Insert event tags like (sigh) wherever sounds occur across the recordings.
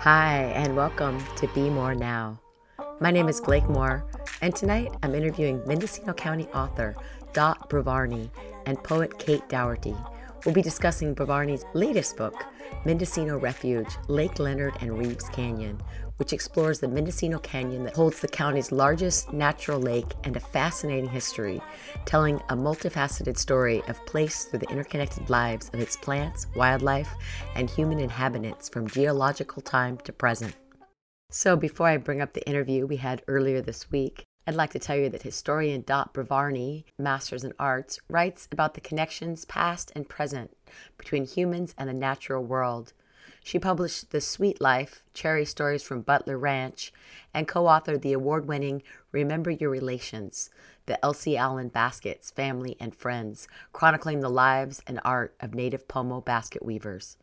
Hi, and welcome to Be More Now. My name is Blake More, and tonight I'm interviewing Mendocino County author Dot Brovarney and poet Kate Dougherty. We'll be discussing Brovarney's latest book, Mendocino Refuge Lake Leonard and Reeves Canyon, which explores the Mendocino Canyon that holds the county's largest natural lake and a fascinating history, telling a multifaceted story of place through the interconnected lives of its plants, wildlife, and human inhabitants from geological time to present. So, before I bring up the interview we had earlier this week, I'd like to tell you that historian Dot Brovarney, Masters in Arts, writes about the connections past and present between humans and the natural world she published The Sweet Life Cherry Stories from Butler Ranch and co authored the award winning Remember Your Relations The Elsie Allen Baskets, Family and Friends, chronicling the lives and art of native Pomo basket weavers.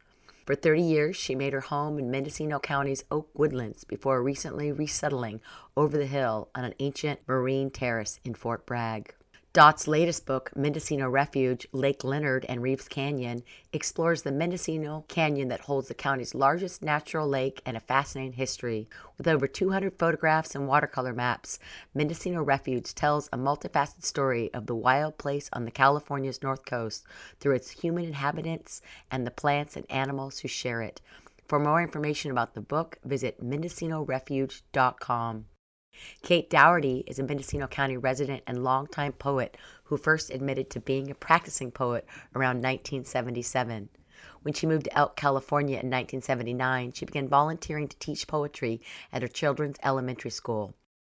For 30 years, she made her home in Mendocino County's oak woodlands before recently resettling over the hill on an ancient marine terrace in Fort Bragg. Dot's latest book, Mendocino Refuge Lake Leonard and Reeves Canyon, explores the Mendocino Canyon that holds the county's largest natural lake and a fascinating history. With over 200 photographs and watercolor maps, Mendocino Refuge tells a multifaceted story of the wild place on the California's north coast through its human inhabitants and the plants and animals who share it. For more information about the book, visit mendocinorefuge.com. Kate Dougherty is a Mendocino County resident and longtime poet who first admitted to being a practicing poet around 1977. When she moved to Elk, California in 1979, she began volunteering to teach poetry at her children's elementary school.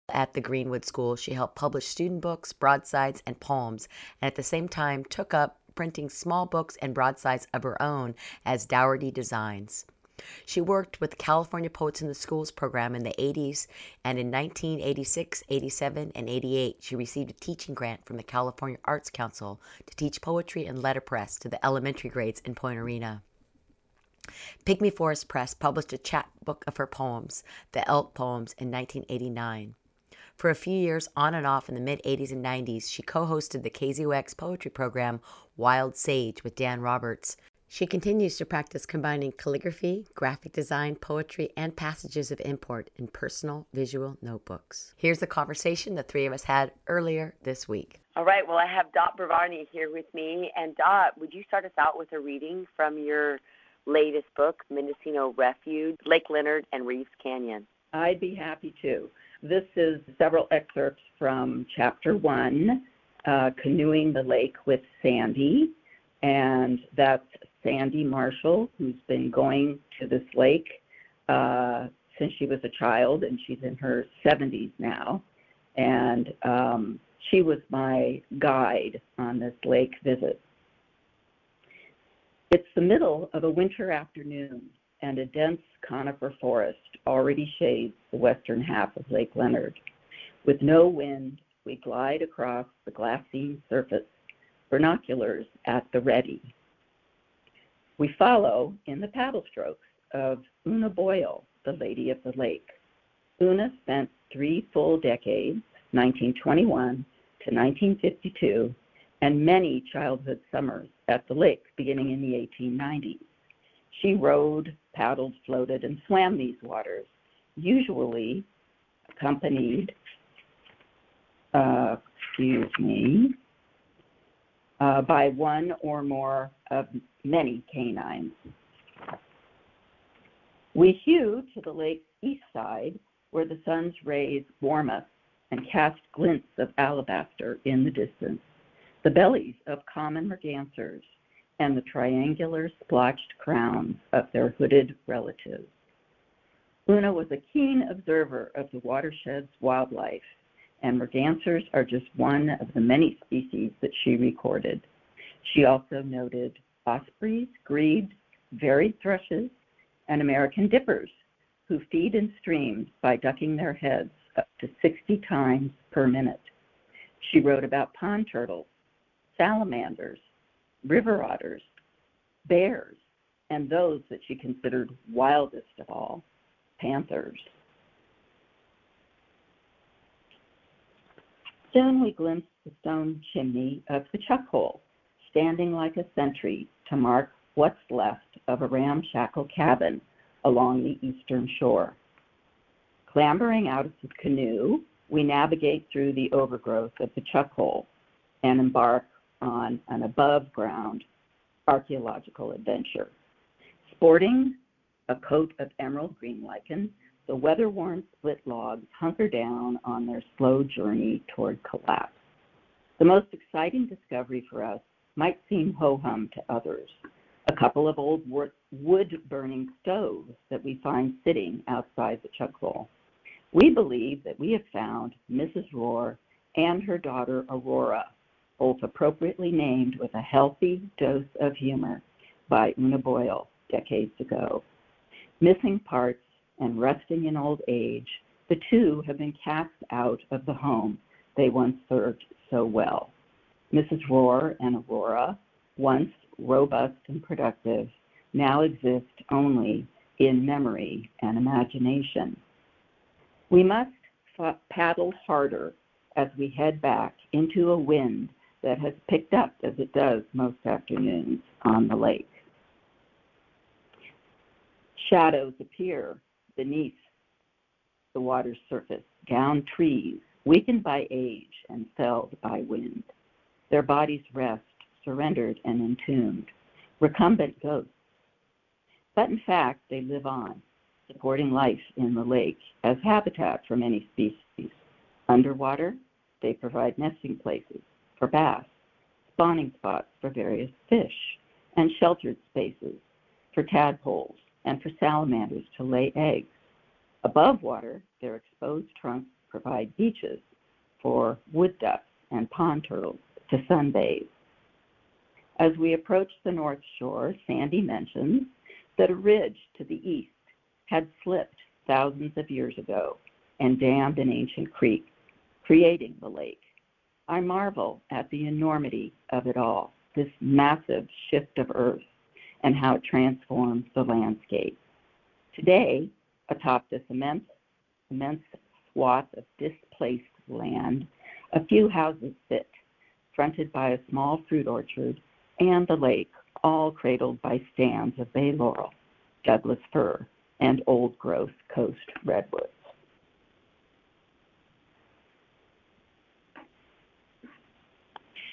At the Greenwood School, she helped publish student books, broadsides, and poems, and at the same time took up printing small books and broadsides of her own as Dougherty Designs. She worked with the California Poets in the Schools program in the 80s, and in 1986, 87, and 88, she received a teaching grant from the California Arts Council to teach poetry and letterpress to the elementary grades in Point Arena. Pygmy Forest Press published a chapbook of her poems, the Elk Poems, in 1989. For a few years, on and off in the mid 80s and 90s, she co hosted the KZYX poetry program Wild Sage with Dan Roberts. She continues to practice combining calligraphy, graphic design, poetry, and passages of import in personal visual notebooks. Here's the conversation the three of us had earlier this week. All right, well, I have Dot Brovarney here with me. And Dot, would you start us out with a reading from your latest book, Mendocino Refuge, Lake Leonard, and Reeves Canyon? I'd be happy to. This is several excerpts from chapter one, uh, Canoeing the Lake with Sandy and that's Sandy Marshall, who's been going to this lake uh, since she was a child, and she's in her 70s now. And um, she was my guide on this lake visit. It's the middle of a winter afternoon, and a dense conifer forest already shades the western half of Lake Leonard. With no wind, we glide across the glassy surface binoculars at the ready. We follow in the paddle strokes of Una Boyle, the Lady of the Lake. Una spent three full decades, 1921 to 1952, and many childhood summers at the lake beginning in the 1890s. She rowed, paddled, floated, and swam these waters, usually accompanied, uh, excuse me, uh, by one or more of many canines. We hew to the lake's east side, where the sun's rays warm us and cast glints of alabaster in the distance, the bellies of common mergansers and the triangular splotched crowns of their hooded relatives. Una was a keen observer of the watershed's wildlife and mergansers are just one of the many species that she recorded. She also noted ospreys, grebes, varied thrushes, and American dippers, who feed in streams by ducking their heads up to 60 times per minute. She wrote about pond turtles, salamanders, river otters, bears, and those that she considered wildest of all, panthers. Soon we glimpsed the stone chimney of the chuck hole, standing like a sentry to mark what's left of a ramshackle cabin along the eastern shore. Clambering out of the canoe, we navigate through the overgrowth of the chuck hole and embark on an above ground archaeological adventure. Sporting a coat of emerald green lichen, the weather worn split logs hunker down on their slow journey toward collapse. The most exciting discovery for us might seem ho hum to others a couple of old wood burning stoves that we find sitting outside the chuck hole. We believe that we have found Mrs. Rohr and her daughter Aurora, both appropriately named with a healthy dose of humor by Una Boyle decades ago. Missing parts and rusting in old age, the two have been cast out of the home they once served so well. Mrs. Rohr and Aurora, once robust and productive, now exist only in memory and imagination. We must paddle harder as we head back into a wind that has picked up as it does most afternoons on the lake. Shadows appear beneath the water's surface, down trees, weakened by age and felled by wind. Their bodies rest, surrendered and entombed, recumbent ghosts. But in fact, they live on, supporting life in the lake as habitat for many species. Underwater, they provide nesting places for bass, spawning spots for various fish, and sheltered spaces for tadpoles and for salamanders to lay eggs. Above water, their exposed trunks provide beaches for wood ducks and pond turtles to sunbathe. As we approach the north shore, Sandy mentions that a ridge to the east had slipped thousands of years ago and dammed an ancient creek, creating the lake. I marvel at the enormity of it all, this massive shift of earth, and how it transforms the landscape. Today, atop this immense, immense swath of displaced land, a few houses sit, fronted by a small fruit orchard and the lake, all cradled by stands of bay laurel, Douglas fir, and old growth coast redwoods.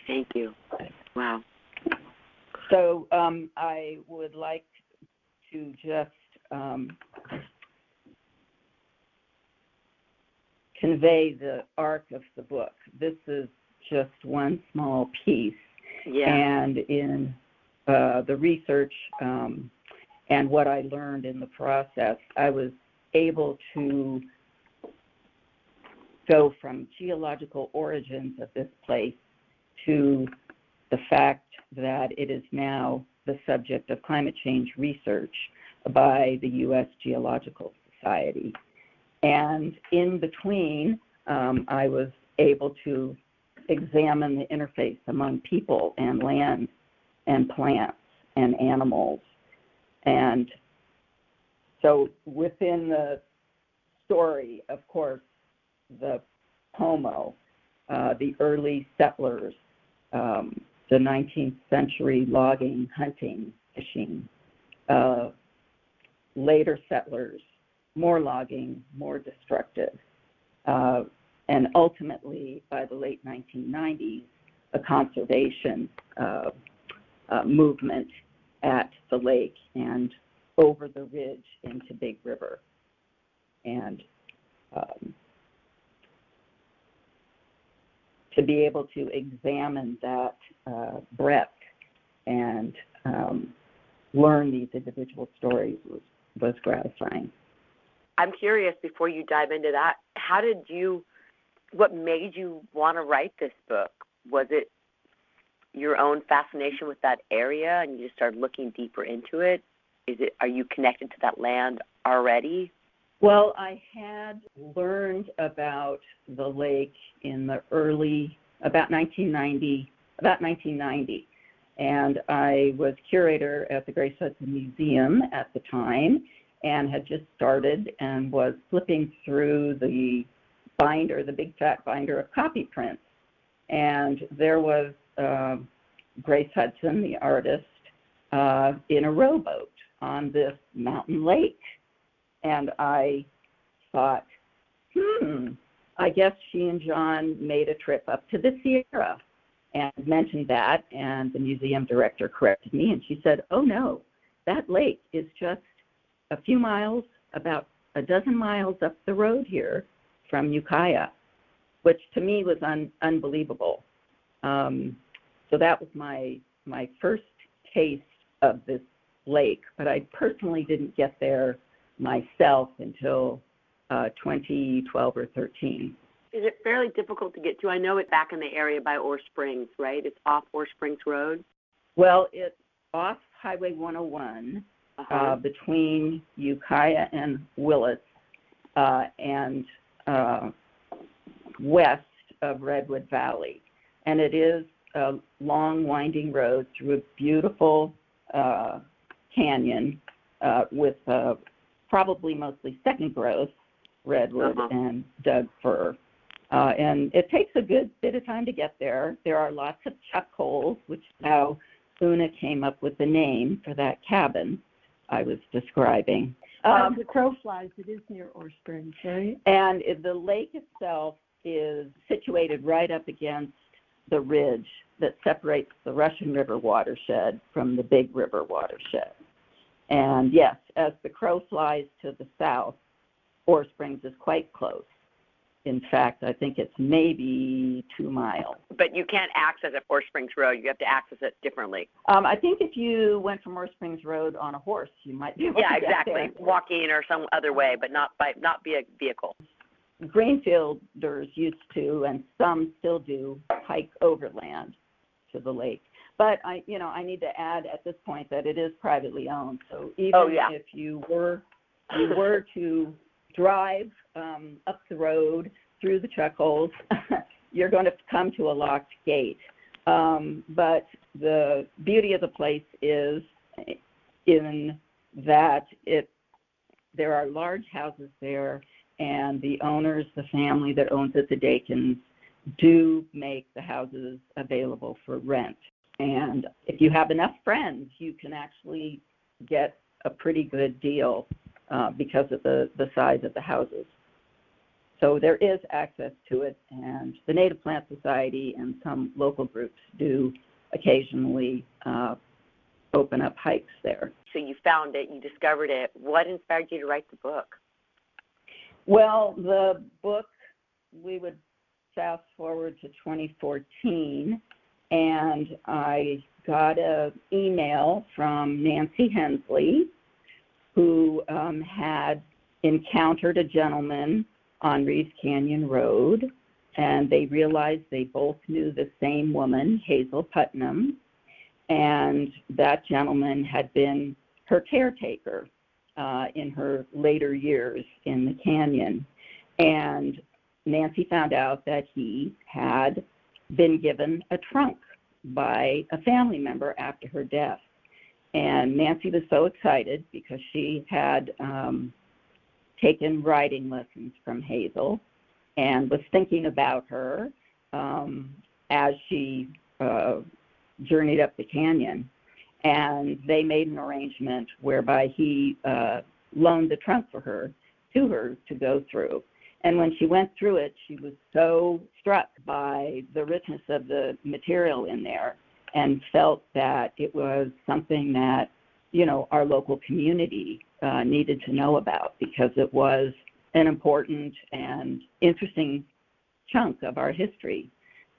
Thank you. Wow. So um, I would like to just um, convey the arc of the book. This is just one small piece. Yeah. And in uh, the research um, and what I learned in the process, I was able to go from geological origins of this place to the fact that it is now the subject of climate change research by the U.S. Geological Society. And in between, um, I was able to examine the interface among people and land and plants and animals. And so within the story, of course, the Pomo, uh, the early settlers, um, the 19th century logging, hunting, fishing, uh, later settlers, more logging, more destructive. Uh, and ultimately, by the late 1990s, a conservation uh, uh, movement at the lake and over the ridge into Big River. And um, to be able to examine that uh, breadth and um, learn these individual stories was, was gratifying. I'm curious before you dive into that, how did you, what made you want to write this book? Was it your own fascination with that area and you just started looking deeper into it? Is it, are you connected to that land already? Well, I had learned about the lake in the early, about 1990, about 1990. And I was curator at the Grace Hudson Museum at the time and had just started and was flipping through the binder, the big fat binder of copy prints. And there was uh, Grace Hudson, the artist, uh, in a rowboat on this mountain lake and I thought, hmm, I guess she and John made a trip up to the Sierra and mentioned that, and the museum director corrected me, and she said, oh no, that lake is just a few miles, about a dozen miles up the road here from Ukiah, which to me was un- unbelievable. Um, so that was my my first taste of this lake, but I personally didn't get there myself until uh, 2012 or 13. Is it fairly difficult to get to? I know it's back in the area by Orr Springs, right? It's off Orr Springs Road. Well, it's off Highway 101 uh-huh. uh, between Ukiah and Willits, uh, and uh, west of Redwood Valley. And it is a long, winding road through a beautiful uh, canyon uh, with uh, probably mostly second growth redwood uh-huh. and Doug fir. Uh, and it takes a good bit of time to get there. There are lots of chuck holes, which is how Una came up with the name for that cabin I was describing. Um, the crow flies, it is near Orr Springs, right? And the lake itself is situated right up against the ridge that separates the Russian River watershed from the Big River watershed. And yes, as the crow flies to the south, Orr Springs is quite close. In fact, I think it's maybe two miles. But you can't access it Orr Springs Road. You have to access it differently. Um, I think if you went from Orr Springs Road on a horse, you might be able yeah, to exactly. there. Walking or some other way, but not by not via vehicle. Greenfielders used to, and some still do, hike overland to the lake. But I, you know, I need to add at this point that it is privately owned. So even oh, yeah. if you were you were to drive um, up the road through the chuck holes, (laughs) you're going to come to a locked gate. Um, but the beauty of the place is in that it there are large houses there, and the owners, the family that owns it, the Dakins, do make the houses available for rent. And if you have enough friends, you can actually get a pretty good deal uh, because of the, the size of the houses. So there is access to it, and the Native Plant Society and some local groups do occasionally uh, open up hikes there. So you found it, you discovered it. What inspired you to write the book? Well, the book, we would fast forward to 2014, and I got an email from Nancy Hensley, who um, had encountered a gentleman on Reeves Canyon Road, and they realized they both knew the same woman, Hazel Putnam, and that gentleman had been her caretaker uh, in her later years in the canyon. And Nancy found out that he had been given a trunk by a family member after her death. And Nancy was so excited because she had um, taken writing lessons from Hazel and was thinking about her um, as she uh, journeyed up the canyon. And they made an arrangement whereby he uh, loaned the trunk for her to her to go through. And when she went through it, she was so struck by the richness of the material in there and felt that it was something that, you know, our local community uh, needed to know about because it was an important and interesting chunk of our history.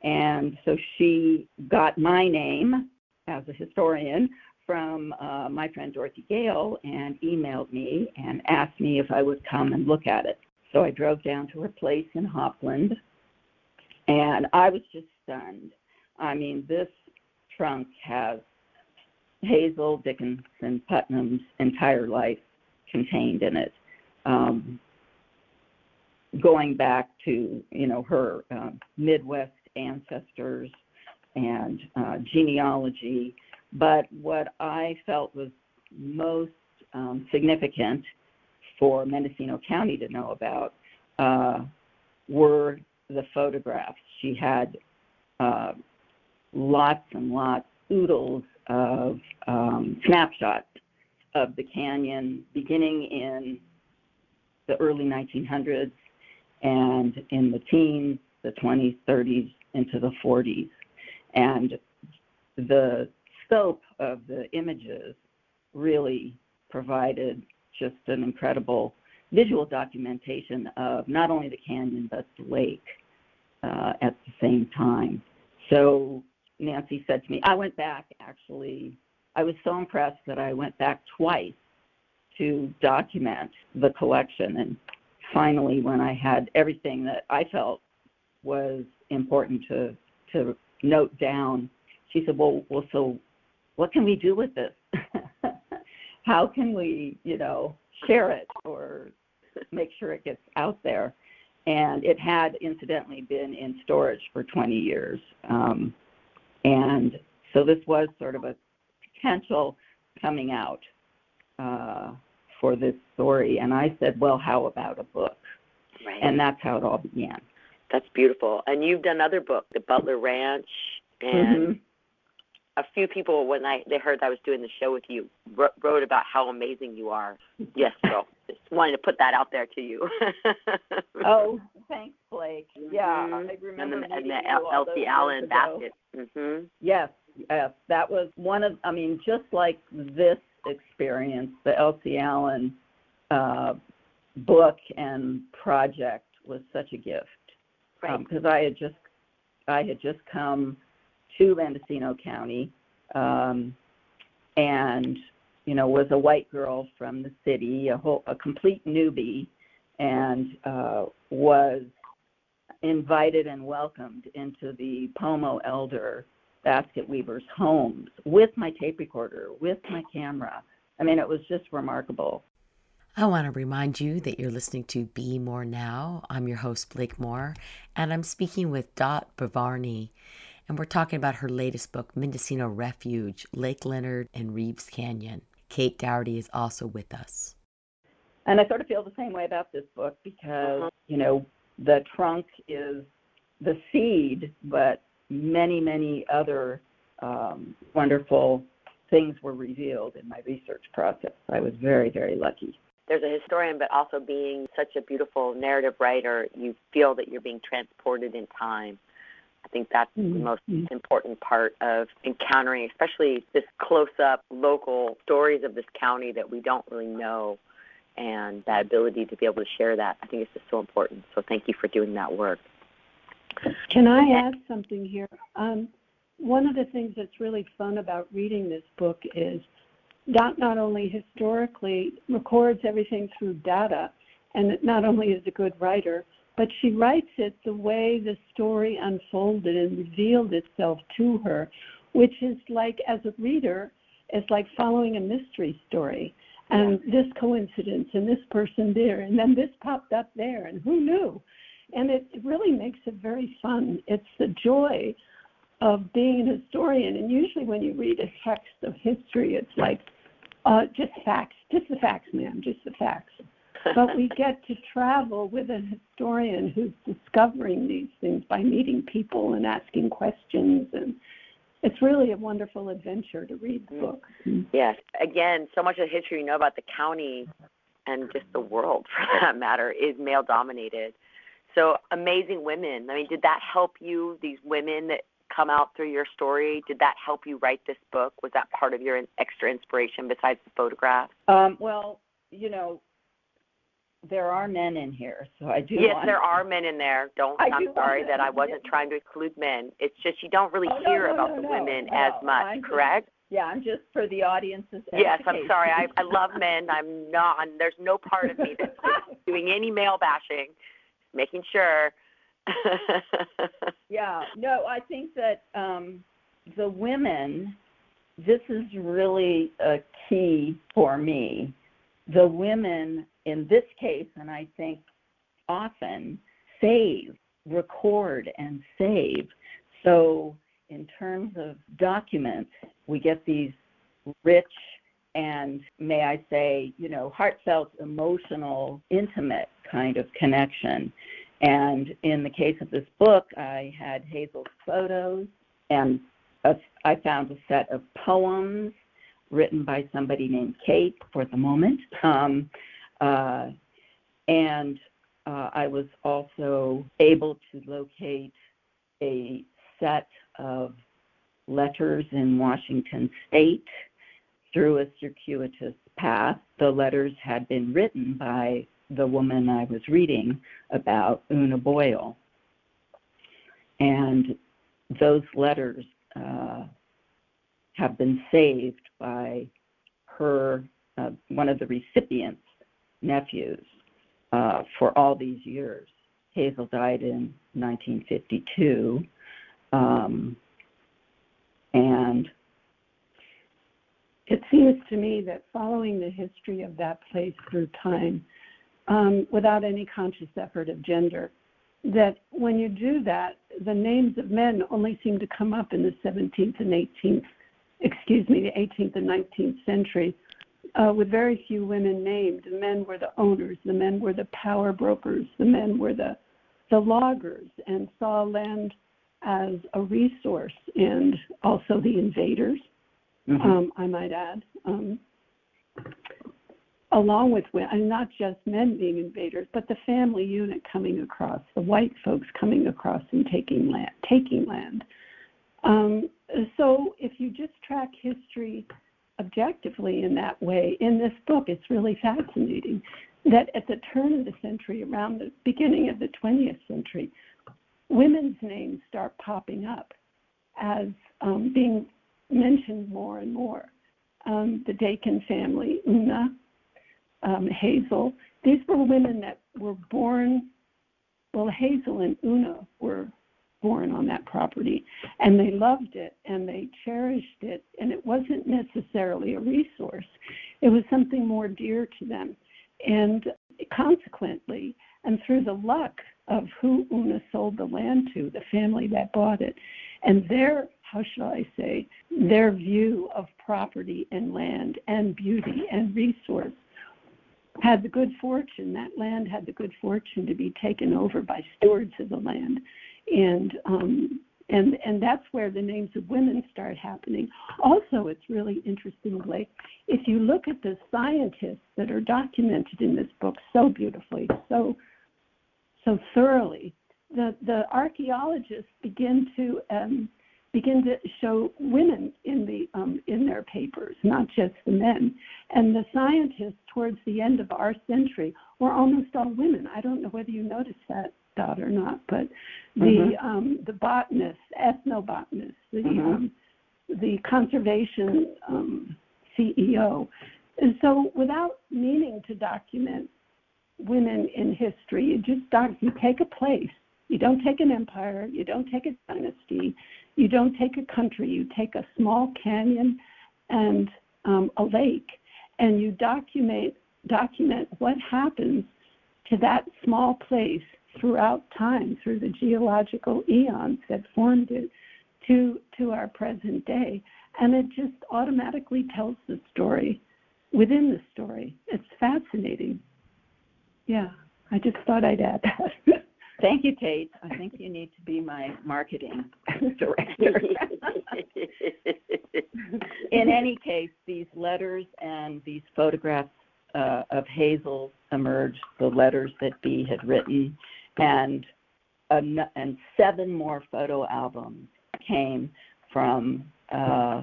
And so she got my name as a historian from uh, my friend Dorothy Gale and emailed me and asked me if I would come and look at it. So I drove down to her place in Hopland, and I was just stunned. I mean, this trunk has Hazel Dickinson Putnam's entire life contained in it, um, going back to you know her uh, Midwest ancestors and uh, genealogy. But what I felt was most um, significant for Mendocino County to know about uh, were the photographs. She had uh, lots and lots, oodles of um, snapshots of the canyon beginning in the early 1900s and in the teens, the 20s, 30s, into the 40s. And the scope of the images really provided just an incredible visual documentation of not only the canyon but the lake uh, at the same time. So Nancy said to me, I went back actually, I was so impressed that I went back twice to document the collection. And finally, when I had everything that I felt was important to, to note down, she said, well, well, so what can we do with this? (laughs) How can we, you know, share it or make sure it gets out there? And it had incidentally been in storage for 20 years. Um, and so this was sort of a potential coming out uh, for this story. And I said, well, how about a book? Right. And that's how it all began. That's beautiful. And you've done other books, The Butler Ranch, and Mm-hmm. A few people when I they heard I was doing the show with you wrote, about how amazing you are. Yes, girl. Just wanted to put that out there to you. (laughs) Oh, thanks, Blake. Yeah, Mhm. I and remember the, and the L- those Elsie Allen basket. Mhm. Yes, yes, that was one of. I mean, just like this experience, the Elsie Allen uh, book and project was such a gift Right. because I had just I had just come to Mendocino County, um, and you know was a white girl from the city, a whole a complete newbie, and uh, was invited and welcomed into the Pomo Elder basket weavers' homes with my tape recorder, with my camera. I mean, it was just remarkable. I want to remind you that you're listening to Be More Now. I'm your host, Blake More, and I'm speaking with Dot Brovarney, and we're talking about her latest book, Mendocino Refuge, Lake Leonard and Reeves Canyon. Kate Dougherty is also with us. And I sort of feel the same way about this book because, Uh-huh. you know, the trunk is the seed, but many, many other um, wonderful things were revealed in my research process. I was very, very lucky. There's a historian, but also being such a beautiful narrative writer, you feel that you're being transported in time. I think that's the Mhm. most important part of encountering, especially this close up local stories of this county that we don't really know. And that ability to be able to share that, I think is just so important. So thank you for doing that work. Can I add something here? Um, one of the things that's really fun about reading this book is Dot not only historically records everything through data, and it not only is a good writer, but she writes it the way the story unfolded and revealed itself to her, which is like, as a reader, it's like following a mystery story. And this coincidence, and this person there, and then this popped up there, and who knew? And it, it really makes it very fun. It's the joy of being an historian. And usually, when you read a text of history, it's like uh, just facts, just the facts, ma'am, just the facts. But we (laughs) get to travel with a historian who's discovering these things by meeting people and asking questions. And it's really a wonderful adventure to read the book. Yes. Again, so much of the history you know about the county and just the world, (laughs) for that matter, is male dominated. So amazing women. I mean, did that help you? These women that come out through your story, did that help you write this book? Was that part of your extra inspiration besides the photographs? Um, well, you know, there are men in here, so I do. yes, there are men in there. Don't. I I'm do sorry that I wasn't trying to include men. It's just you don't really Oh, hear no, about no, the no, women no. as much. I'm just- correct? Yeah, I'm just for the audience's. Yes, I'm sorry. I I (laughs) love men. I'm not. I'm, there's no part of me that's (laughs) doing any male bashing. Making sure. (laughs) Yeah, no, I think that um, the women, this is really a key for me. The women in this case, and I think often, save, record, and save. So, in terms of documents, we get these rich and, may I say, you know, heartfelt, emotional, intimate kind of connection. And in the case of this book, I had Hazel's photos, and a, I found a set of poems written by somebody named Kate for the moment. Um, uh, And uh, I was also able to locate a set of letters in Washington state through a circuitous path. The letters had been written by the woman I was reading about, Una Boyle. And those letters uh, have been saved by her, uh, one of the recipients' nephews, uh, for all these years. Hazel died in 1952. Um, and it seems to me that following the history of that place through time, um, without any conscious effort of gender, that when you do that, the names of men only seem to come up in the 17th and 18th, excuse me, the 18th and 19th century, uh, with very few women named. The men were the owners, the men were the power brokers, the men were the the loggers, and saw land as a resource, and also the invaders. Mm-hmm. Um, I might add. Um, along with and not just men being invaders, but the family unit coming across, the white folks coming across and taking land, taking land. Um, so if you just track history objectively in that way, in this book, it's really fascinating that at the turn of the century, around the beginning of the 20th century, women's names start popping up as um, being mentioned more and more. Um, the Dakin family, Una, um, Hazel. These were women that were born, well, Hazel and Una were born on that property, and they loved it and they cherished it, and it wasn't necessarily a resource, it was something more dear to them. And consequently, and through the luck of who Una sold the land to, the family that bought it, and their, how shall I say, their view of property and land and beauty and resource had the good fortune, that land had the good fortune to be taken over by stewards of the land. And um, and and that's where the names of women start happening. Also, it's really interesting, Blake, if you look at the scientists that are documented in this book so beautifully, so so thoroughly, the the archaeologists begin to um, begin to show women in the um, in their papers, not just the men. And the scientists towards the end of our century were almost all women. I don't know whether you noticed that, Dot, or not, but the mm-hmm. um, the botanists, ethnobotanists, the mm-hmm. um, the conservation um, CEO. And so, without meaning to document women in history, you just doc- you take a place. You don't take an empire. You don't take a dynasty. You don't take a country, you take a small canyon and um, a lake, and you document document what happens to that small place throughout time, through the geological eons that formed it to to our present day, and it just automatically tells the story within the story. It's fascinating. Yeah, I just thought I'd add that. (laughs) Thank you, Kate. I think you need to be my marketing (laughs) director. (laughs) In any case, these letters and these photographs uh, of Hazel emerged, the letters that Bee had written, and and seven more photo albums came from uh,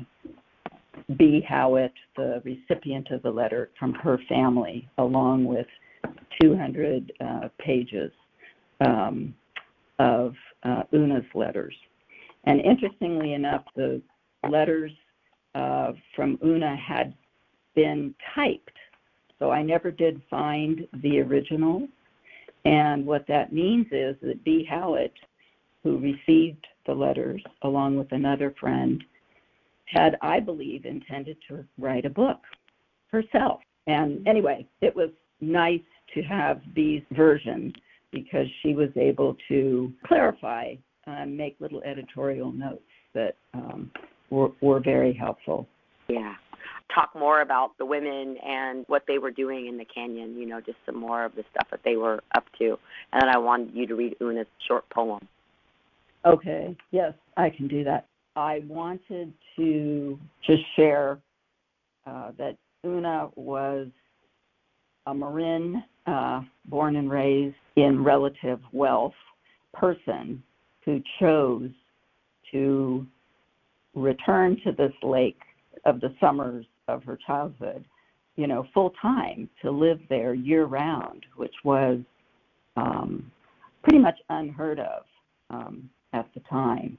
Bee Howitt, the recipient of the letter, from her family, along with 200 uh, pages um, of uh, Una's letters. And interestingly enough, the letters uh, from Una had been typed, so I never did find the original. And what that means is that Bee Howitt, who received the letters along with another friend, had, I believe, intended to write a book herself. And anyway, it was nice to have these version because she was able to clarify and make little editorial notes that um, were, were very helpful. Yeah. Talk more about the women and what they were doing in the canyon, you know, just some more of the stuff that they were up to. And then I wanted you to read Una's short poem. Okay, yes, I can do that. I wanted to just share uh, that Una was a Marin uh, born and raised in relative wealth person who chose to return to this lake of the summers of her childhood, you know, full time to live there year round, which was um, pretty much unheard of um, at the time.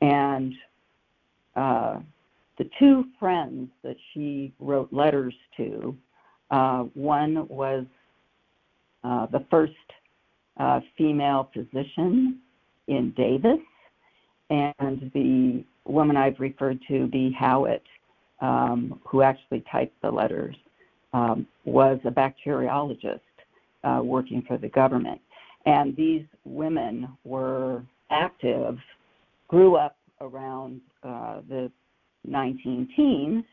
And uh, the two friends that she wrote letters to, uh, one was uh, the first uh, female physician in Davis, and the woman I've referred to, Bee Howitt, um, who actually typed the letters, um, was a bacteriologist uh, working for the government. And these women were active, grew up around uh, the 19 teens,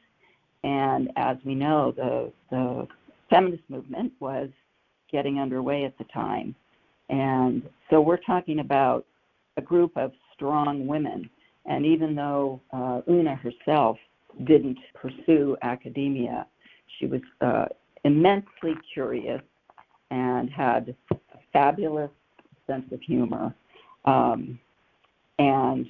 and as we know, the, the feminist movement was getting underway at the time. And so we're talking about a group of strong women. And even though uh, Una herself didn't pursue academia, she was uh, immensely curious and had a fabulous sense of humor um, and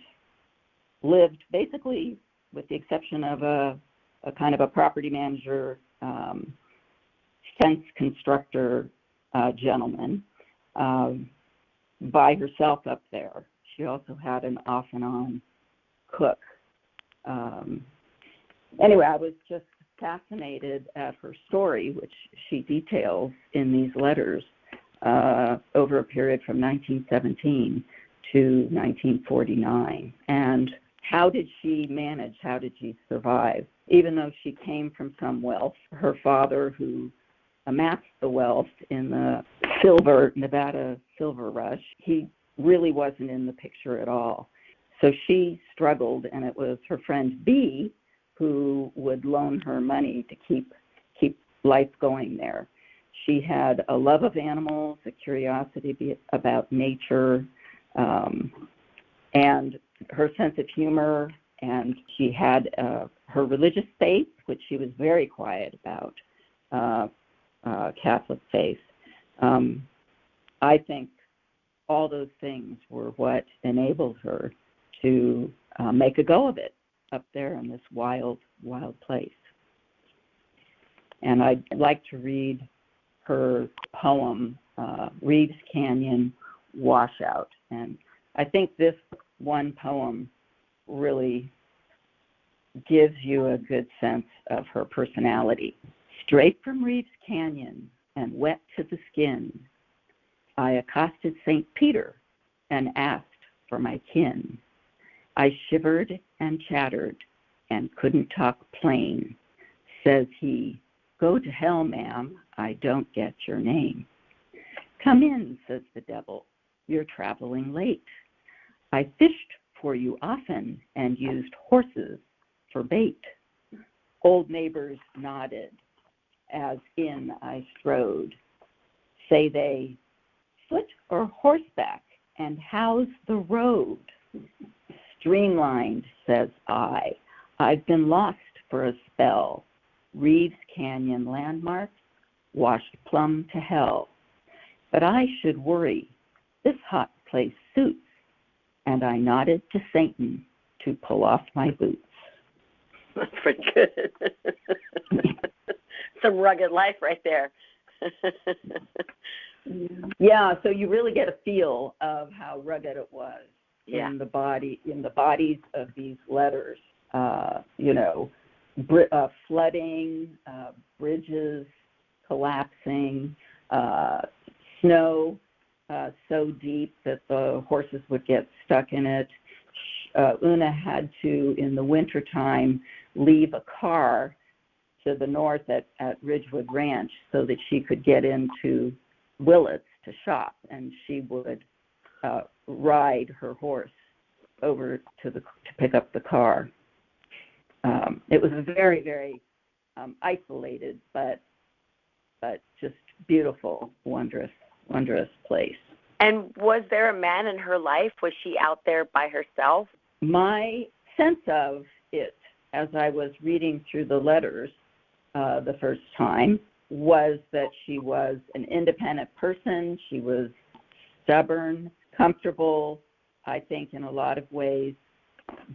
lived basically, with the exception of a, a kind of a property manager, um, fence constructor uh, gentleman, um, by herself up there. She also had an off and on cook. Um, anyway, I was just fascinated at her story, which she details in these letters uh, over a period from 1917 to 1949. And how did she manage? How did she survive? Even though she came from some wealth, her father, who amassed the wealth in the silver, Nevada silver rush, he really wasn't in the picture at all. So she struggled, and it was her friend Bee who would loan her money to keep keep life going there. She had a love of animals, a curiosity about nature, um, and her sense of humor. And she had uh, her religious faith, which she was very quiet about, uh, uh, Catholic faith. Um, I think all those things were what enabled her to uh, make a go of it up there in this wild, wild place. And I'd like to read her poem, uh, Reeves Canyon Washout. And I think this one poem really gives you a good sense of her personality. Straight from Reeves Canyon and wet to the skin, I accosted St. Peter and asked for my kin. I shivered and chattered and couldn't talk plain. Says he, Go to hell, ma'am, I don't get your name. Come in, says the devil, you're traveling late. I fished for you often and used horses for bait. Old neighbors nodded as in I strode. Say they, foot or horseback, and how's the road? Streamlined, says I. I've been lost for a spell. Reeves Canyon landmarks washed plumb to hell. But I should worry. This hot place suits. And I nodded to Satan to pull off my boots. That's pretty good. (laughs) Some rugged life right there. (laughs) yeah, so you really get a feel of how rugged it was yeah. in the body in the bodies of these letters. Uh, you know, br- uh, flooding, uh, bridges collapsing, uh, snow uh, so deep that the horses would get stuck in it. Uh, Una had to, in the wintertime, leave a car to the north at, at Ridgewood Ranch so that she could get into Willits to shop, and she would uh, ride her horse over to the to pick up the car. Um, it was a very very um, isolated, but but just beautiful, wondrous, wondrous place. And was there a man in her life? Was she out there by herself? My sense of it, as I was reading through the letters uh, the first time, was that she was an independent person. She was stubborn, comfortable, I think, in a lot of ways,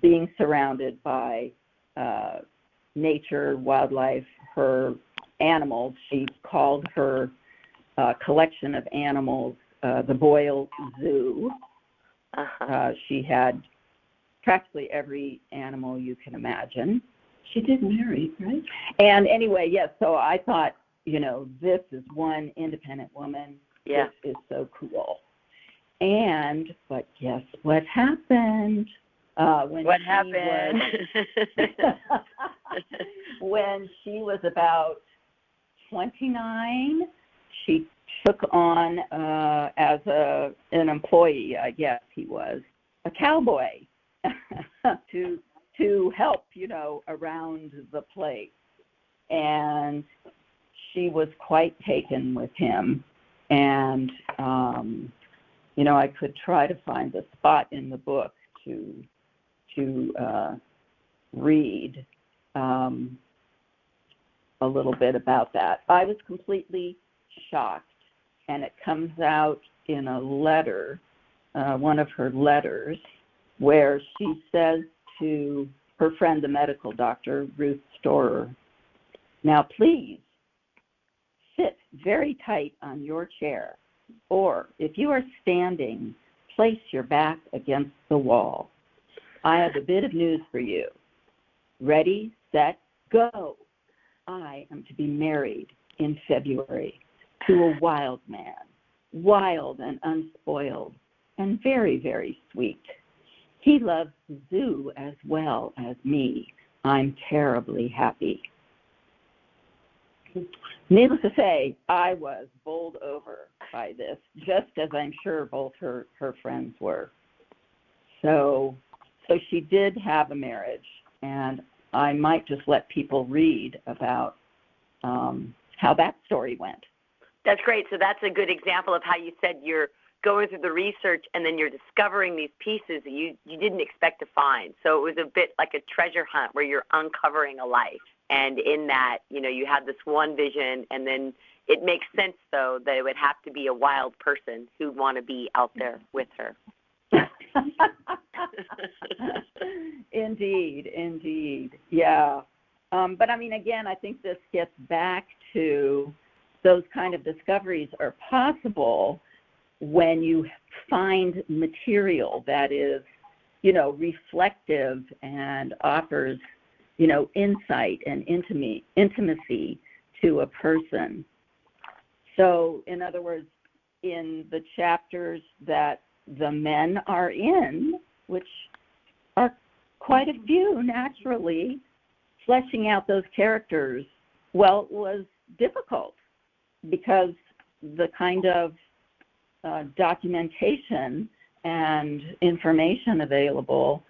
being surrounded by uh, nature, wildlife, her animals. She called her uh, collection of animals uh, the Boyle Zoo. Uh-huh. Uh, she had practically every animal you can imagine. She did marry, right? And anyway, yes, so I thought, you know, this is one independent woman. Yeah. This is so cool. And, but guess what happened? Uh, when What she happened? Was, (laughs) when she was about 29, she took on uh, as a an employee, I guess he was a cowboy (laughs) to to help, you know, around the place. And she was quite taken with him. And um, you know, I could try to find the spot in the book to to uh, read um, a little bit about that. I was completely shocked, and it comes out in a letter, uh, one of her letters, where she says to her friend, the medical doctor, Ruth Storer, Now, please sit very tight on your chair, or if you are standing, place your back against the wall. I have a bit of news for you. Ready, set, go. I am to be married in February to a wild man, wild and unspoiled, and very, very sweet. He loves the zoo as well as me. I'm terribly happy. Needless to say, I was bowled over by this, just as I'm sure both her, her friends were. So, so she did have a marriage, and I might just let people read about um, how that story went. That's great. So that's a good example of how you said you're going through the research and then you're discovering these pieces that you you didn't expect to find. So it was a bit like a treasure hunt where you're uncovering a life. And in that, you know, you had this one vision and then it makes sense though that it would have to be a wild person who'd want to be out there with her. (laughs) indeed, indeed. Yeah. Um, but I mean, again, I think this gets back to those kind of discoveries are possible when you find material that is, you know, reflective and offers, you know, insight and intimacy, intimacy to a person. So, in other words, in the chapters that the men are in, which are quite a few naturally, fleshing out those characters, well, was difficult because the kind of uh, documentation and information available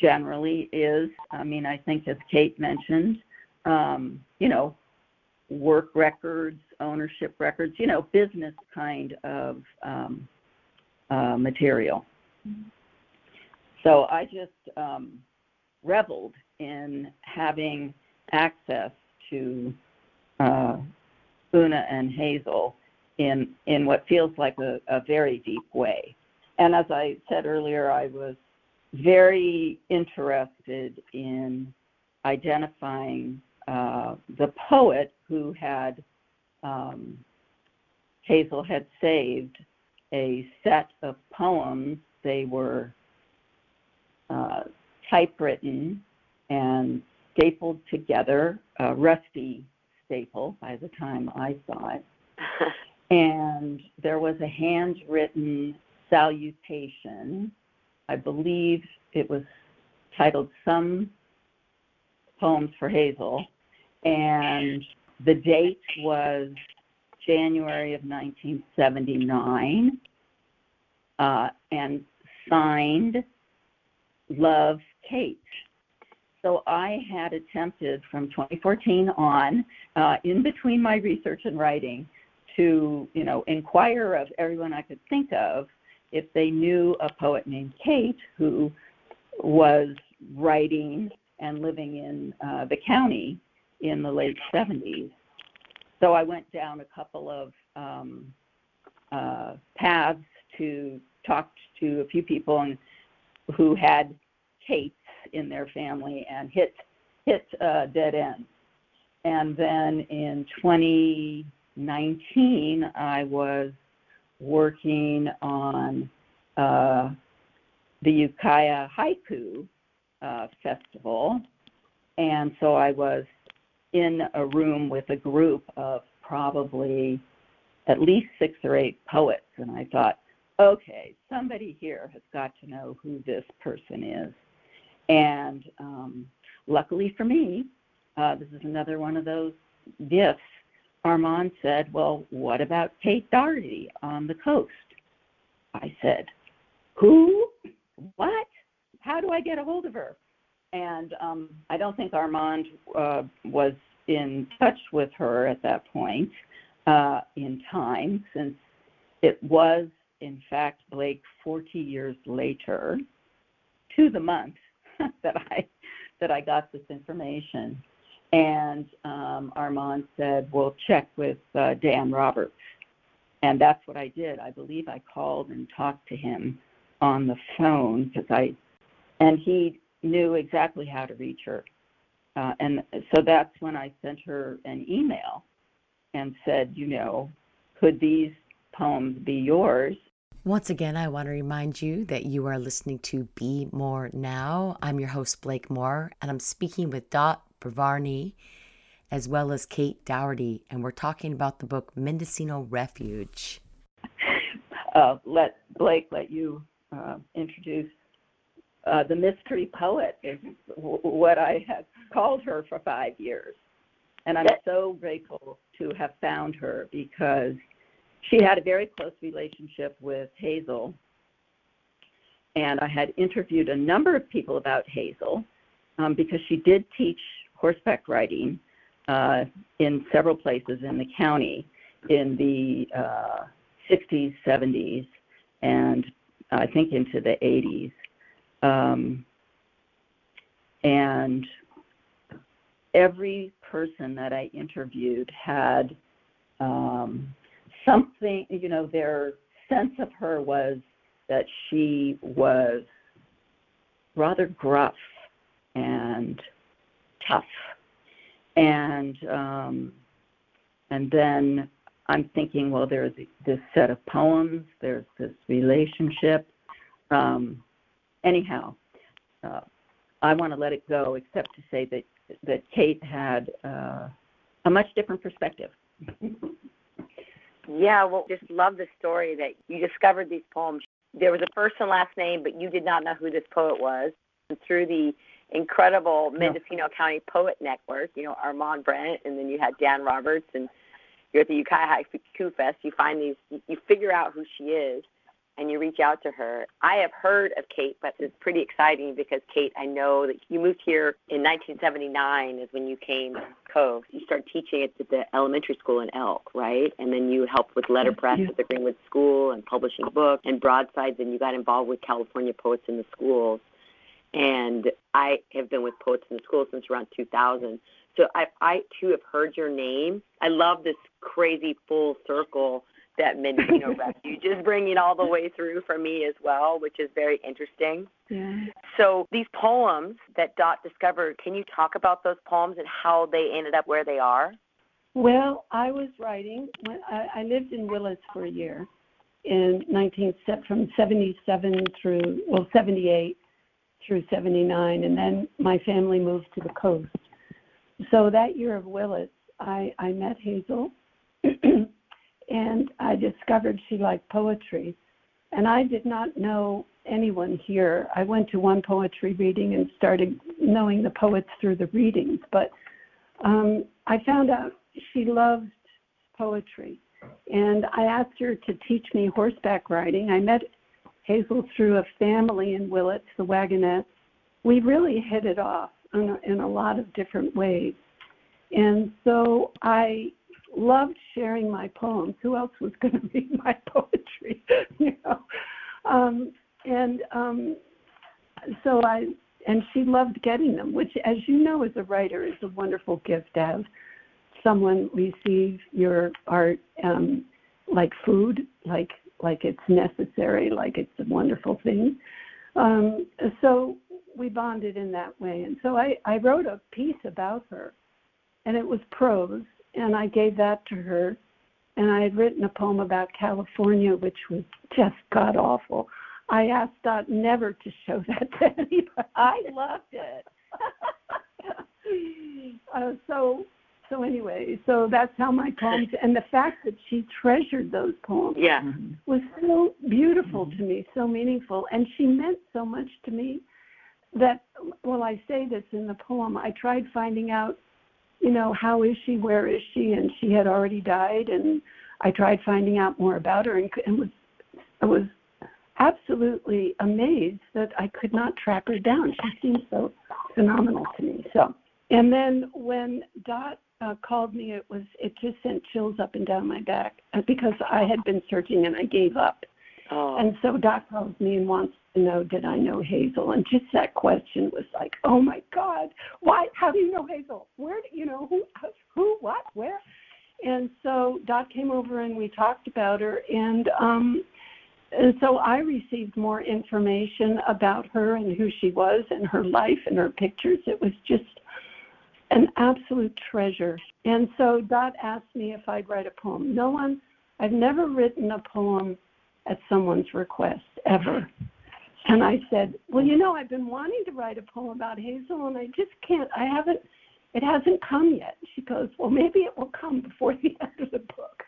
generally is, I mean, I think as Kate mentioned, um, you know, work records, ownership records, you know, business kind of um, uh, material. So I just um, reveled in having access to uh, Una and Hazel in in what feels like a, a very deep way. And as I said earlier, I was very interested in identifying uh, the poet who had um, Hazel had saved a set of poems. They were uh, typewritten and stapled together, a rusty staple by the time I saw it. (laughs) and there was a handwritten salutation. I believe it was titled Some Poems for Hazel. And the date was January of 1979 uh, and signed Love Kate. So I had attempted from 2014 on, uh, in between my research and writing, to you know inquire of everyone I could think of if they knew a poet named Kate who was writing and living in uh, the county in the late 70s. so I went down a couple of um, uh, paths to talk to a few people and, who had Kates in their family and hit hit dead ends. And then in 2019, I was working on uh, the Ukiah Haiku uh, Festival. And so I was in a room with a group of probably at least six or eight poets. And I thought, okay, somebody here has got to know who this person is. And um, luckily for me, uh, this is another one of those gifts. Armand said, Well, what about Kate Dougherty on the coast? I said, Who? What? How do I get a hold of her? And um, I don't think Armand uh, was in touch with her at that point uh, in time, since it was, in fact, Blake 40 years later, to the month (laughs) that I that I got this information. And um, Armand said, "Well, check with uh, Dan Roberts," and that's what I did. I believe I called and talked to him on the phone because I, and he knew exactly how to reach her. Uh, and so that's when I sent her an email and said, you know, could these poems be yours? Once again, I want to remind you that you are listening to Be More Now. I'm your host, Blake More, and I'm speaking with Dot Brovarney as well as Kate Dougherty, and we're talking about the book Mendocino Refuge. (laughs) Uh, let Blake let you uh, introduce uh, the mystery poet is what I have called her for five years. And I'm so grateful to have found her because she had a very close relationship with Hazel. And I had interviewed a number of people about Hazel um, because she did teach horseback riding uh, in several places in the county in the uh, 60s, 70s, and I think into the 80s. Um, and every person that I interviewed had um, something, you know, their sense of her was that she was rather gruff and tough. And um, and then I'm thinking, well, there's this set of poems, there's this relationship. Um, anyhow, uh, I want to let it go, except to say that that Kate had uh, a much different perspective. yeah, well, just love the story that you discovered these poems. There was a first and last name, but you did not know who this poet was. And through the incredible Mendocino no. County Poet Network, you know, Armand Brint, and then you had Dan Roberts, and you're at the Ukiah Haiku Fest, you find these, you figure out who she is and you reach out to her. I have heard of Kate, but it's pretty exciting because Kate, I know that you moved here in 1979 is when you came to Cove. You started teaching at the elementary school in Elk, right? And then you helped with letterpress yeah. at the Greenwood School and publishing books and broadsides, and you got involved with California Poets in the Schools. And I have been with Poets in the Schools since around 2000. So I, I too have heard your name. I love this crazy full circle that Mendocino Refuge is (laughs) bringing all the way through for me as well, which is very interesting. Yeah. So these poems that Dot discovered, can you talk about those poems and how they ended up where they are? Well, I was writing when I, I lived in Willits for a year in 19 from 77 through well 78 through 79, and then my family moved to the coast. So that year of Willits, I I met Hazel. (clears throat) and I discovered she liked poetry. And I did not know anyone here. I went to one poetry reading and started knowing the poets through the readings, but um, I found out she loved poetry. And I asked her to teach me horseback riding. I met Hazel through a family in Willits, the Wagonettes. We really hit it off in a, in a lot of different ways. And so I loved sharing my poems. Who else was going (laughs) to read my poetry? you know, um, and um, so I and she loved getting them, which, as you know, as a writer, is a wonderful gift to have someone receive your art um, like food, like like it's necessary, like it's a wonderful thing. Um, so we bonded in that way. And so I, I wrote a piece about her, and it was prose, and I gave that to her. And I had written a poem about California, which was just god awful. I asked Dot never to show (laughs) that to anybody. I loved it. (laughs) uh, so so anyway, so that's how my poems and the fact that she treasured those poems yeah. was so beautiful to me, so meaningful, and she meant so much to me that well I say this in the poem, I tried finding out, you know, how is she, where is she, and she had already died, and I tried finding out more about her, and, and was I was absolutely amazed that I could not track her down. She seemed so phenomenal to me. So, and then when Dot uh, called me, it was it just sent chills up and down my back uh, because I had been searching and I gave up. Oh. And so Dot calls me and wants know did I know Hazel, and just that question was like, oh my God, why? How do you know Hazel? Where do you know who? Who? What? Where? And so Dot came over and we talked about her, and um, and so I received more information about her and who she was and her life and her pictures. It was just an absolute treasure. And so Dot asked me if I'd write a poem. No one, I've never written a poem at someone's request ever. And I said, Well, you know, I've been wanting to write a poem about Hazel and I just can't, I haven't, it hasn't come yet. She goes, Well, maybe it will come before (laughs) the end of the book.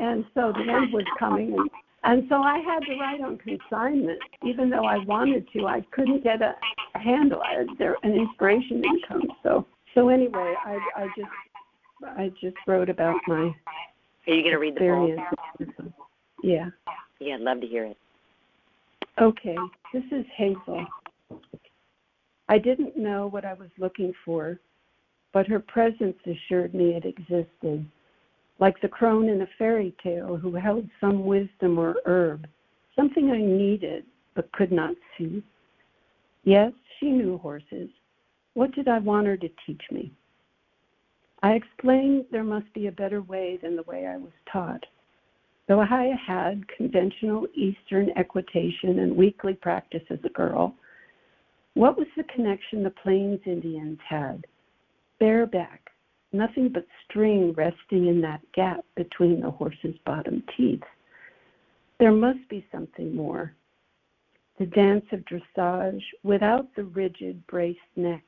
and so the end was coming. And, and so I had to write on consignment. Even though I wanted to, I couldn't get a, a handle. I, there, an inspiration didn't come. So so anyway, I I just I just wrote about my. Are you going to read the poem? Yeah. Yeah, I'd love to hear it. Okay, this is Hazel. I didn't know what I was looking for, but her presence assured me it existed, like the crone in a fairy tale who held some wisdom or herb, something I needed but could not see. Yes, she knew horses, what did I want her to teach me? I explained there must be a better way than the way I was taught. Though I had conventional Eastern equitation and weekly practice as a girl, what was the connection the Plains Indians had? Bareback, nothing but string resting in that gap between the horse's bottom teeth. There must be something more. The dance of dressage without the rigid braced neck,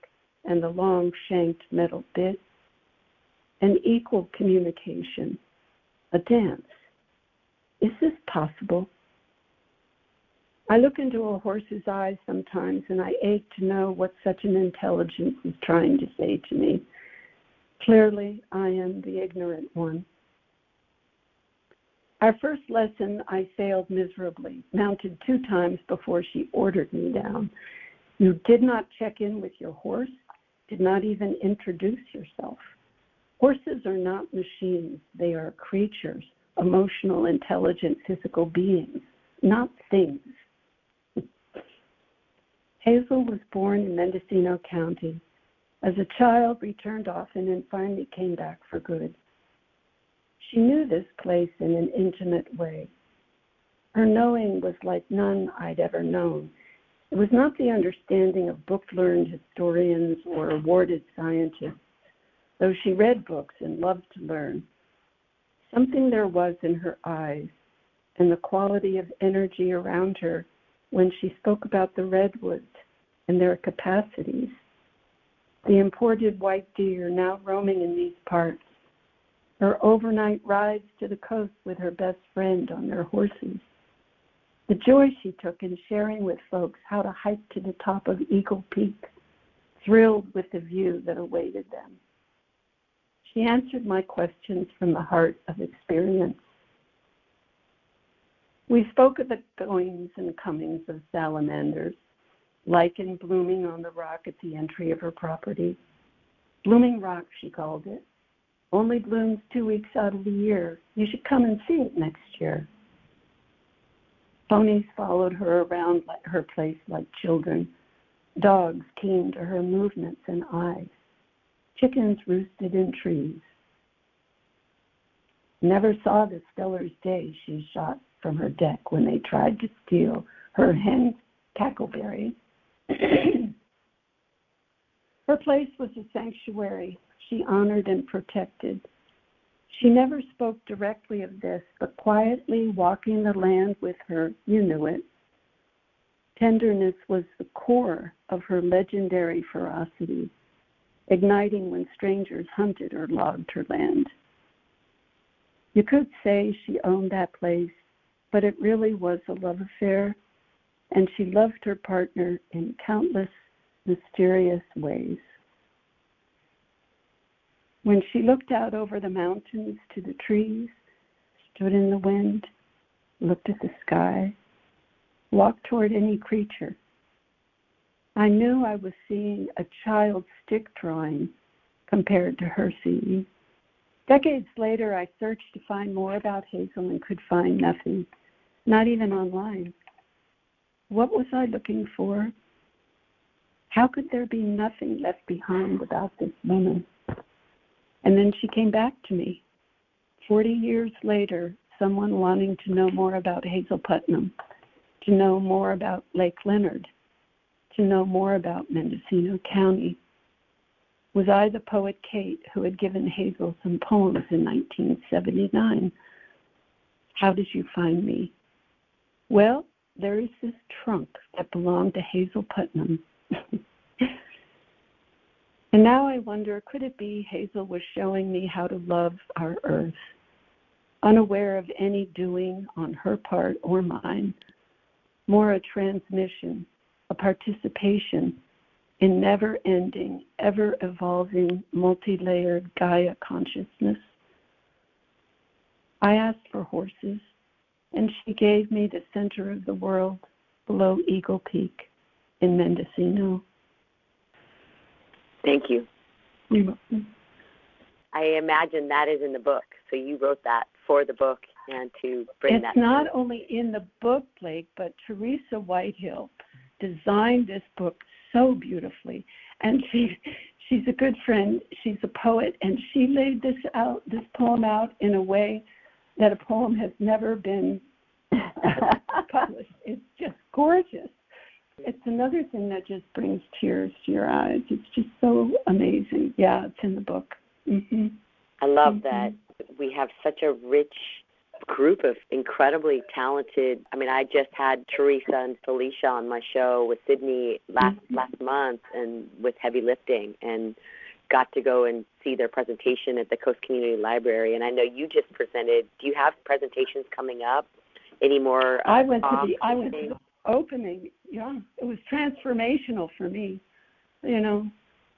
and the long shanked metal bit, an equal communication, a dance. Is this possible? I look into a horse's eyes sometimes and I ache to know what such an intelligence is trying to say to me. Clearly, I am the ignorant one. Our first lesson, I failed miserably, mounted two times before she ordered me down. You did not check in with your horse did not even introduce yourself. Horses are not machines, they are creatures, emotional, intelligent, physical beings, not things. (laughs) Hazel was born in Mendocino County. As a child, returned often and finally came back for good. She knew this place in an intimate way. Her knowing was like none I'd ever known. It was not the understanding of book learned historians or awarded scientists, though she read books and loved to learn. Something there was in her eyes and the quality of energy around her when she spoke about the redwoods and their capacities. The imported white deer now roaming in these parts, her overnight rides to the coast with her best friend on their horses, the joy she took in sharing with folks how to hike to the top of Eagle Peak, thrilled with the view that awaited them. She answered my questions from the heart of experience. We spoke of the goings and comings of salamanders, lichen blooming on the rock at the entry of her property. Blooming Rock, she called it. Only blooms two weeks out of the year. You should come and see it next year. Ponies followed her around her place like children. Dogs keen to her movements and eyes. Chickens roosted in trees. never saw the Steller's jay she shot from her deck when they tried to steal her hen cackleberry. (clears throat) her place was a sanctuary she honored and protected. She never spoke directly of this, but quietly walking the land with her, you knew it. Tenderness was the core of her legendary ferocity, igniting when strangers hunted or logged her land. You could say she owned that place, but it really was a love affair, and she loved her partner in countless mysterious ways. When she looked out over the mountains to the trees, stood in the wind, looked at the sky, walked toward any creature, I knew I was seeing a child's stick drawing compared to her seeing. Decades later, I searched to find more about Hazel and could find nothing, not even online. What was I looking for? How could there be nothing left behind about this woman? And then she came back to me. Forty years later, someone wanting to know more about Hazel Putnam, to know more about Lake Leonard, to know more about Mendocino County. Was I the poet Kate who had given Hazel some poems in 1979? How did you find me? Well, there is this trunk that belonged to Hazel Putnam. (laughs) And now I wonder could it be Hazel was showing me how to love our earth, unaware of any doing on her part or mine, more a transmission, participation in never ending, ever evolving, multi layered Gaia consciousness. I asked for horses, and she gave me the center of the world below Eagle Peak in Mendocino. Thank you. You're welcome. I imagine that is in the book. So you wrote that for the book and to bring it's that. It's not only in the book, Blake, but Teresa Whitehill designed this book so beautifully. And she she's a good friend. She's a poet, and she laid this out, this poem out in a way that a poem has never been (laughs) published. It's just gorgeous it's another thing that just brings tears to your eyes. It's just so amazing. Yeah, it's in the book. Mm-hmm. I love mm-hmm. that we have such a rich group of incredibly talented. I mean, I just had Teresa and Felicia on my show with Sydney last mm-hmm. last month, and with heavy lifting, and got to go and see their presentation at the Coast Community Library. And I know you just presented. Do you have presentations coming up? Any more? Uh, I went to the I went to the opening. Yeah, it was transformational for me. You know,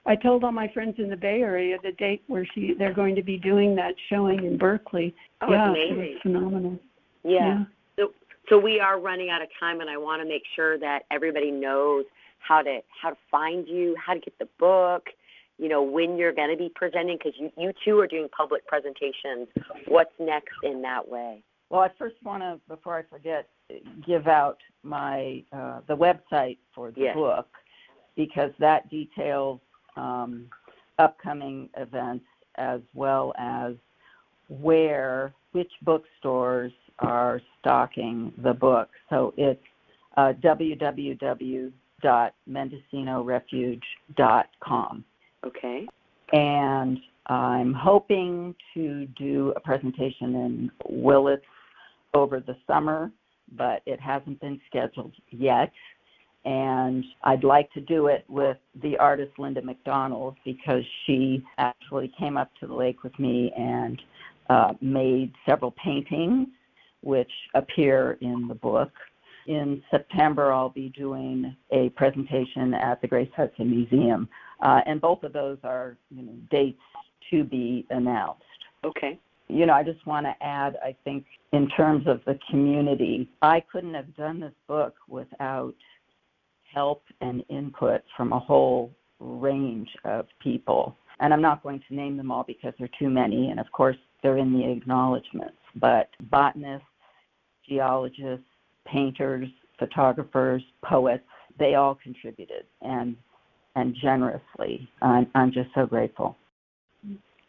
I told all my friends in the Bay Area the date where she they're going to be doing that showing in Berkeley. Oh, yeah, amazing. it was phenomenal. Yeah. yeah. So so we are running out of time, and I want to make sure that everybody knows how to how to find you, how to get the book. You know when you're going to be presenting because you you too are doing public presentations. What's next in that way? Well, I first want to, before I forget, give out my uh, the website for the yes. book because that details upcoming events as well as where which bookstores are stocking the book. So it's uh, www.mendocinorefuge.com. Okay. And I'm hoping to do a presentation in Willits over the summer, but it hasn't been scheduled yet. And I'd like to do it with the artist Linda McDonald because she actually came up to the lake with me and uh, made several paintings which appear in the book. In September, I'll be doing a presentation at the Grace Hudson Museum, uh, and both of those are you know, dates to be announced. Okay you know, I just want to add, I think, in terms of the community, I couldn't have done this book without help and input from a whole range of people. And I'm not going to name them all because there are too many, and of course, they're in the acknowledgments. But botanists, geologists, painters, photographers, poets, they all contributed and and generously. I'm, I'm just so grateful.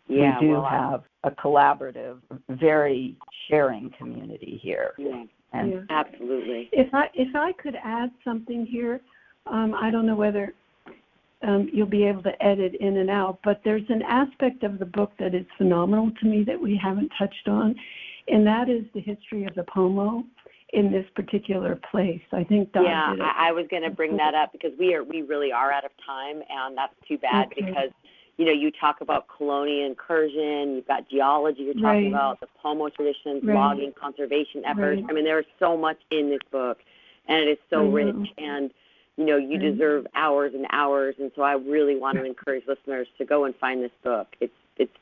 Yeah, we do well, have a collaborative, very sharing community here. Yeah, And Yeah. absolutely. If I if I could add something here, um, I don't know whether um, you'll be able to edit in and out, but there's an aspect of the book that is phenomenal to me that we haven't touched on, and that is the history of the pomo in this particular place. I think Don yeah. I, I was going to bring that up because we are we really are out of time, and that's too bad Okay. because you know you talk about colonial incursion, you've got geology, you're talking Right. about the Pomo traditions, Right. logging, conservation efforts. Right. I mean, there is so much in this book, and it is so I know. rich, and you know you deserve hours and hours, and so I really want to encourage listeners to go and find this book. It's it's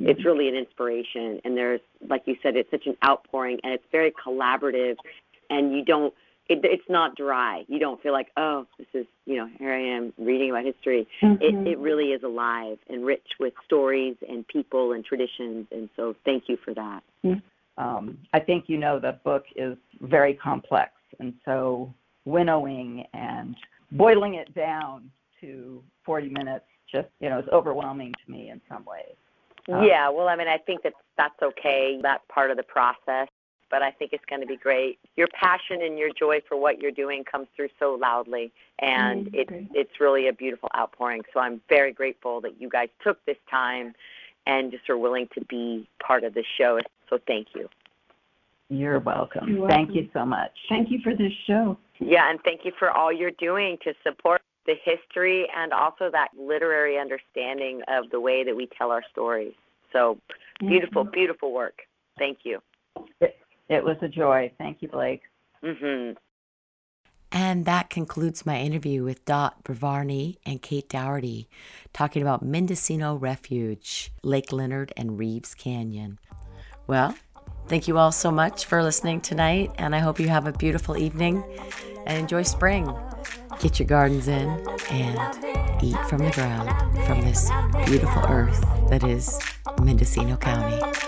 it's really an inspiration and there's like you said it's such an outpouring and it's very collaborative and you don't it, it's not dry. You don't feel like oh this is you know here i am reading about history. Mhm. it, it really is alive and rich with stories and people and traditions and so thank you for that. Um, I think you know the book is very complex, and so winnowing and boiling it down to 40 minutes just you know is overwhelming to me in some ways. Um, yeah well i mean i think that that's okay that's part of the process but i think it's going to be great your passion and your joy for what you're doing comes through so loudly and Mm, it's great. it's really a beautiful outpouring so i'm very grateful that you guys took this time and just are willing to be part of the show so thank you You're welcome. You're Thank welcome. you so much. Thank you for this show. yeah and thank you for all you're doing to support the history and also that literary understanding of the way that we tell our stories so beautiful beautiful work thank you It was a joy. Thank you, Blake. mhm And that concludes my interview with Dot Brovarney and Kate Dougherty talking about Mendocino Refuge, Lake Leonard, and Reeves Canyon. Well, thank you all so much for listening tonight, and I hope you have a beautiful evening and enjoy spring. Get your gardens in and eat from the ground from this beautiful earth that is Mendocino County.